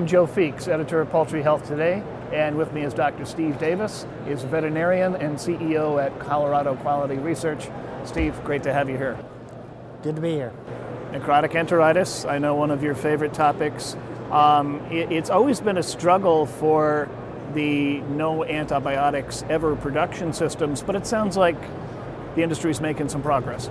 I'm Joe Feeks, editor of Poultry Health Today, and with me is Dr. Steve Davis. He's a veterinarian and CEO at Colorado Quality Research. Steve, great to have you here. Good to be here. Necrotic enteritis, I know one of your favorite topics. Um, it, it's always been a struggle for the no antibiotics ever production systems, but it sounds like the industry's making some progress.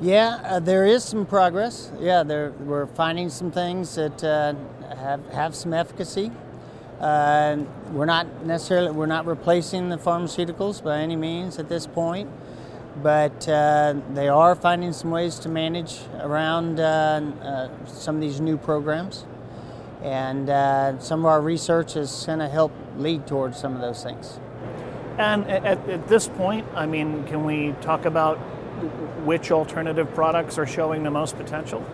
Yeah, uh, there is some progress. Yeah, there, we're finding some things that uh, have have some efficacy. Uh, we're not necessarily we're not replacing the pharmaceuticals by any means at this point, but uh, they are finding some ways to manage around uh, uh, some of these new programs, and some of our research is going to help lead towards some of those things. And at, at this point, I mean, can we talk about which alternative products are showing the most potential?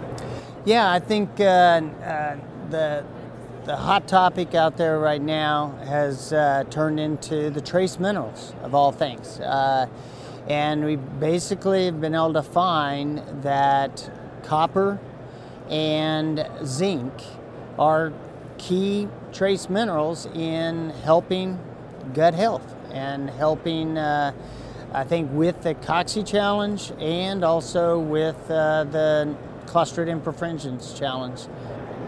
Yeah, I think uh, uh, the the hot topic out there right now has uh, turned into the trace minerals of all things, uh, and we basically have been able to find that copper and zinc are key trace minerals in helping gut health and helping uh, I think with the cocci Challenge and also with uh, the Clostridium perfringens Challenge.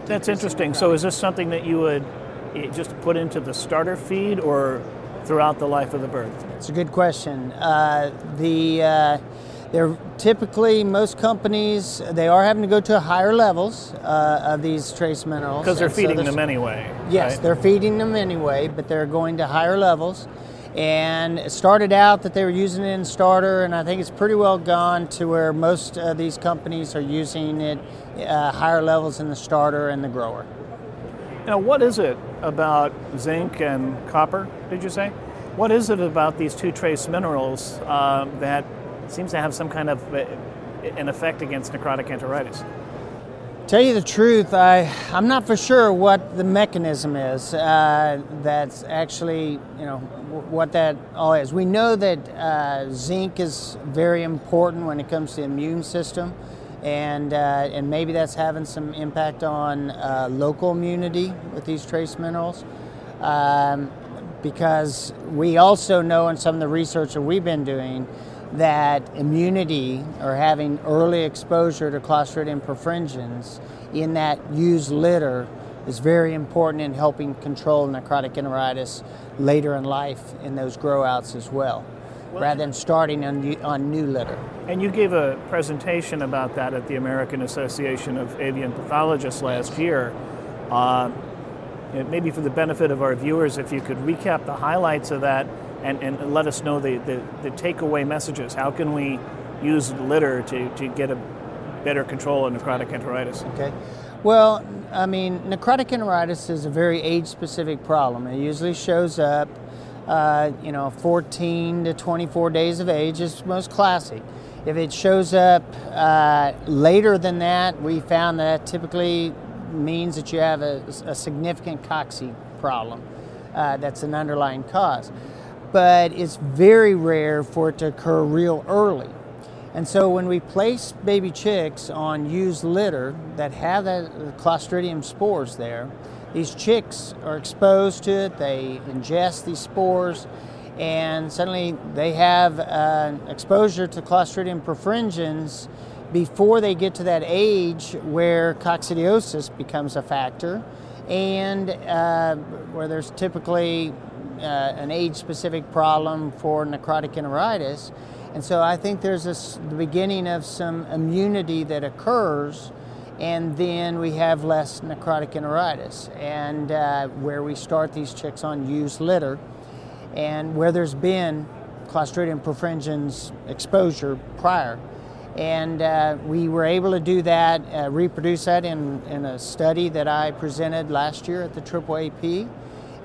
That's interesting. So is this something that you would eh, just put into the starter feed or throughout the life of the bird? It's a good question. Uh, the uh, they're typically most companies they are having to go to higher levels uh, of these trace minerals because they're feeding so them anyway. Yes, right? they're feeding them anyway, but they're going to higher levels and it started out that they were using it in starter and i think it's pretty well gone to where most of these companies are using it uh, higher levels in the starter and the grower. Now what is it about zinc and copper did you say? What is it about these two trace minerals uh, that seems to have some kind of uh, an effect against necrotic enteritis Tell you the truth, I, I'm not for sure what the mechanism is uh, that's actually, you know, what that all is. We know that uh, zinc is very important when it comes to the immune system, and, uh, and maybe that's having some impact on uh, local immunity with these trace minerals. Um, because we also know in some of the research that we've been doing that immunity or having early exposure to Clostridium perfringens in that used litter is very important in helping control necrotic enteritis later in life in those grow outs as well, well rather than starting on, on new litter. And you gave a presentation about that at the American Association of Avian Pathologists last year. Uh, maybe for the benefit of our viewers, if you could recap the highlights of that and, and let us know the, the, the takeaway messages. How can we use litter to, to get a better control of necrotic enteritis? Okay. Well, I mean, necrotic enteritis is a very age-specific problem. It usually shows up, uh, you know, 14 to 24 days of age is most classic. If it shows up uh, later than that, we found that typically means that you have a, a significant cocci problem. Uh, that's an underlying cause but it's very rare for it to occur real early. And so when we place baby chicks on used litter that have the Clostridium spores there, these chicks are exposed to it, they ingest these spores, and suddenly they have uh, exposure to Clostridium perfringens before they get to that age where coccidiosis becomes a factor and uh, where there's typically uh, an age-specific problem for necrotic enteritis. And so I think there's this, the beginning of some immunity that occurs, and then we have less necrotic enteritis. And uh, where we start these chicks on used litter, and where there's been Clostridium perfringens exposure prior. And uh, we were able to do that, uh, reproduce that in, in a study that I presented last year at the AAAP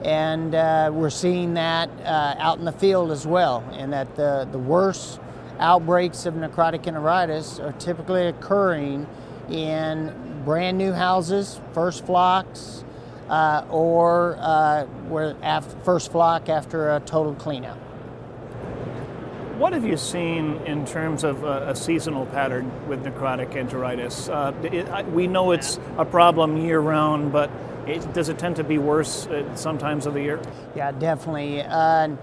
and uh, we're seeing that uh, out in the field as well, and that the, the worst outbreaks of necrotic enteritis are typically occurring in brand new houses, first flocks, uh, or uh, where first flock after a total cleanout. What have you seen in terms of a, a seasonal pattern with necrotic enteritis? Uh, it, we know it's a problem year round, but it, does it tend to be worse at some times of the year? Yeah, definitely. Uh,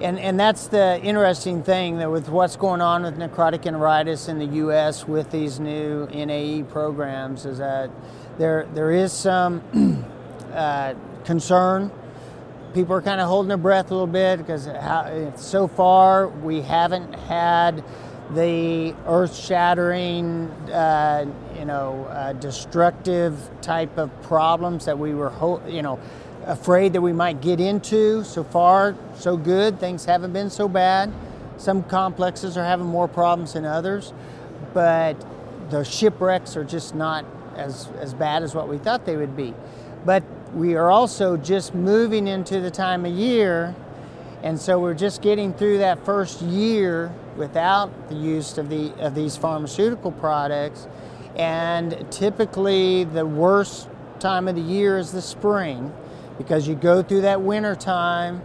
and, and that's the interesting thing that with what's going on with necrotic enteritis in the U.S. with these new NAE programs is that there there is some uh, concern. People are kind of holding their breath a little bit because how, so far we haven't had the earth-shattering, uh, you know, uh, destructive type of problems that we were, you know, afraid that we might get into. So far, so good. Things haven't been so bad. Some complexes are having more problems than others, but the shipwrecks are just not as, as bad as what we thought they would be. But we are also just moving into the time of year, and so we're just getting through that first year without the use of, the, of these pharmaceutical products. And typically, the worst time of the year is the spring because you go through that winter time,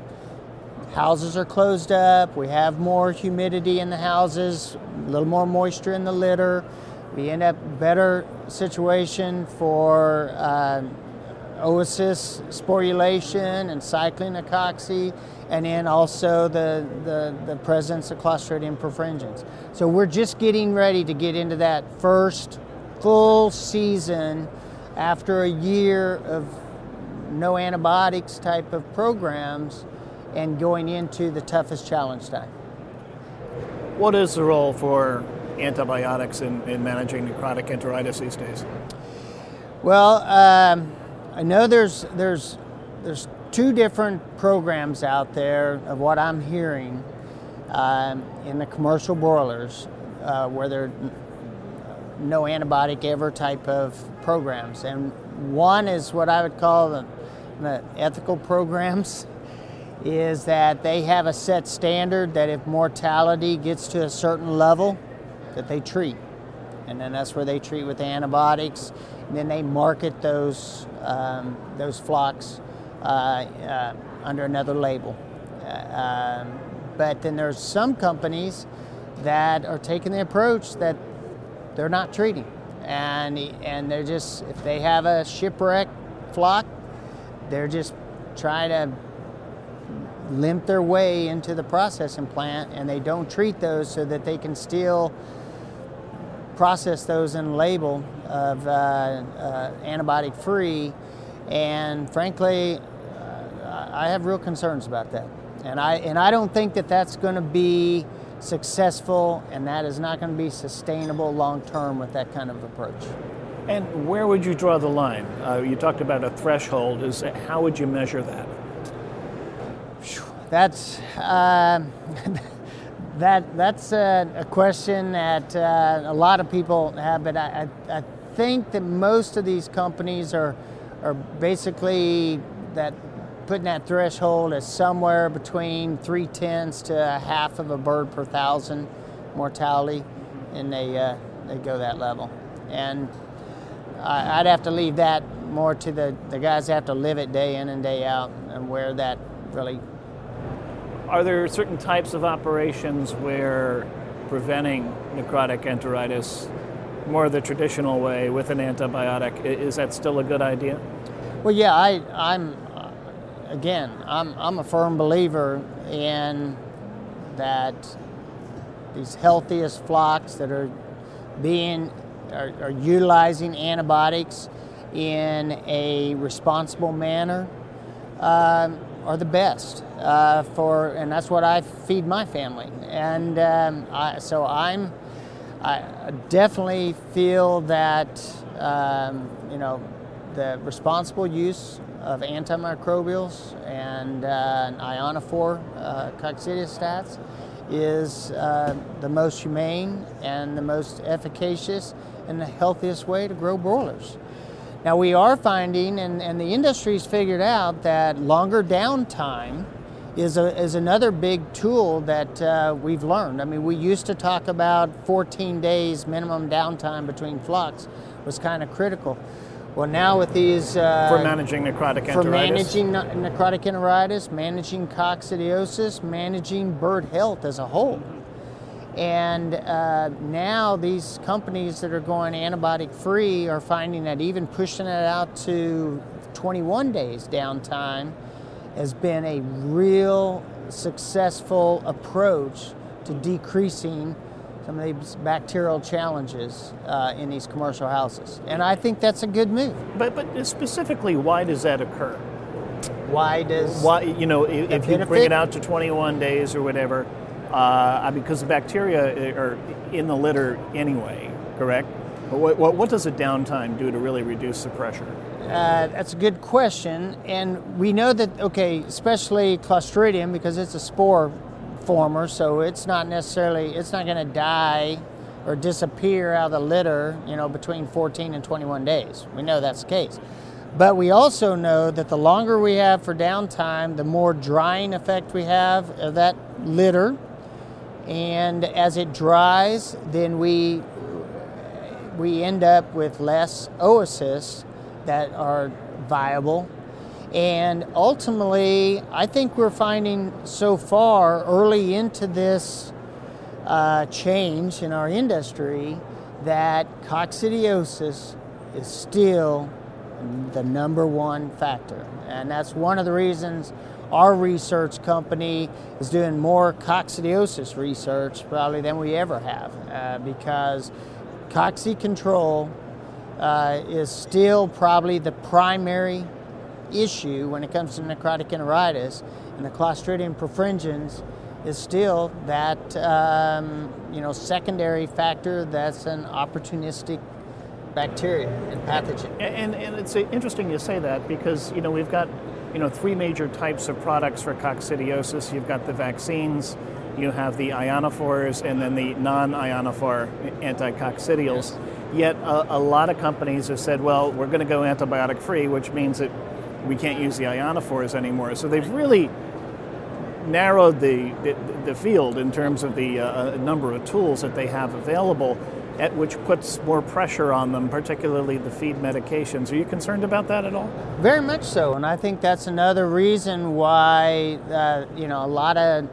houses are closed up, we have more humidity in the houses, a little more moisture in the litter. We end up better situation for uh, oocyst sporulation and cycling of cocci, and then also the, the, the presence of Clostridium perfringens. So we're just getting ready to get into that first full season after a year of no antibiotics type of programs and going into the toughest challenge time. What is the role for antibiotics in, in managing necrotic enteritis these days? Well, um, I know there's there's there's two different programs out there of what I'm hearing um, in the commercial broilers uh, where they're no antibiotic ever type of programs, and one is what I would call the the ethical programs is that they have a set standard that if mortality gets to a certain level that they treat. And then that's where they treat with antibiotics. And then they market those um, those flocks uh, uh, under another label. Uh, um, but then there's some companies that are taking the approach that they're not treating. And and they're just if they have a shipwreck flock they're just trying to limp their way into the processing plant and they don't treat those so that they can still process those and label of uh, uh, antibiotic free and frankly uh, I have real concerns about that and I and I don't think that that's going to be successful and that is not going to be sustainable long term with that kind of approach. And where would you draw the line? Uh, you talked about a threshold. Is how would you measure that? That's uh, that that's a, a question that uh, a lot of people have, but I, I, I, think that most of these companies are are basically that putting that threshold as somewhere between three tenths to a half of a bird per thousand mortality, and they uh, they go that level and I'd have to leave that more to the, the guys that have to live it day in and day out and where that really. Are there certain types of operations where preventing necrotic enteritis more the traditional way with an antibiotic, is that still a good idea? Well, yeah, I, I'm, again, I'm, I'm a firm believer in that these healthiest flocks that are being are, are utilizing antibiotics in a responsible manner um, are the best uh, for, and that's what I feed my family. And um, I, so I'm, I definitely feel that um, you know the responsible use of antimicrobials and uh, ionophore uh, coccidiostats is uh, the most humane and the most efficacious and the healthiest way to grow broilers. Now, we are finding, and, and the industry's figured out, that longer downtime is, a, is another big tool that uh, we've learned. I mean, we used to talk about 14 days minimum downtime between flocks was kind of critical. Well, now with these uh, for managing necrotic enteritis, for managing necrotic enteritis, managing coccidiosis, managing bird health as a whole, and uh, now these companies that are going antibiotic free are finding that even pushing it out to 21 days downtime has been a real successful approach to decreasing some of these bacterial challenges uh, in these commercial houses. And I think that's a good move. But, but specifically, why does that occur? Why does why you know if, if you bring it out to 21 days or whatever, uh, because the bacteria are in the litter anyway, correct? What, what, what, does a downtime do to really reduce the pressure? Uh, that's a good question, and we know that okay, especially Clostridium because it's a spore former, so it's not necessarily it's not going to die or disappear out of the litter, you know, between 14 and 21 days. We know that's the case. But we also know that the longer we have for downtime, the more drying effect we have of that litter. And as it dries, then we we end up with less oocysts that are viable and ultimately, I think we're finding so far early into this uh, change in our industry that coccidiosis is still the number one factor. And that's one of the reasons our research company is doing more coccidiosis research probably than we ever have uh, because cocci control uh, is still probably the primary issue when it comes to necrotic enteritis, and the Clostridium perfringens is still that um, you know secondary factor that's an opportunistic bacteria and pathogen. And, and it's interesting you say that because you know we've got you know three major types of products for coccidiosis. You've got the vaccines, you have the ionophores, and then the non-ionophore anticoccidials. Yes. Yet a, a, lot of companies have said, well, we're going to go antibiotic free, which means that we can't use the ionophores anymore. So they've really narrowed the, the, the field in terms of the uh, number of tools that they have available, at which puts more pressure on them, particularly the feed medications. Are you concerned about that at all? Very much so, and I think that's another reason why uh, you know a lot of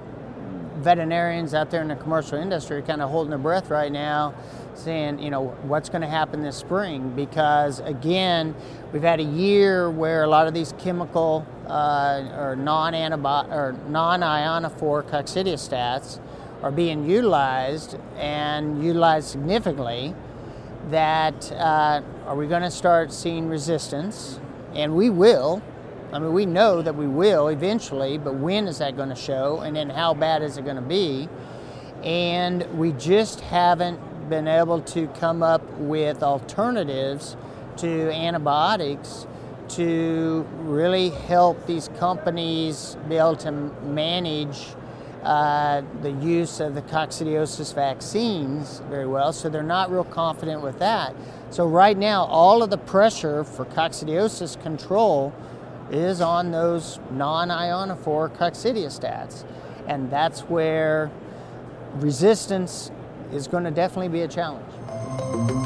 veterinarians out there in the commercial industry are kind of holding their breath right now saying, you know, what's going to happen this spring because, again, we've had a year where a lot of these chemical uh, or non-antibiotic or non-ionophore coccidiostats are being utilized and utilized significantly. That uh, are we going to start seeing resistance? And we will. I mean, we know that we will eventually, but when is that going to show? And then how bad is it going to be? And we just haven't been able to come up with alternatives to antibiotics to really help these companies be able to manage uh, the use of the coccidiosis vaccines very well, so they're not real confident with that. So, right now, all of the pressure for coccidiosis control is on those non ionophore coccidiostats. And that's where resistance is going to definitely be a challenge.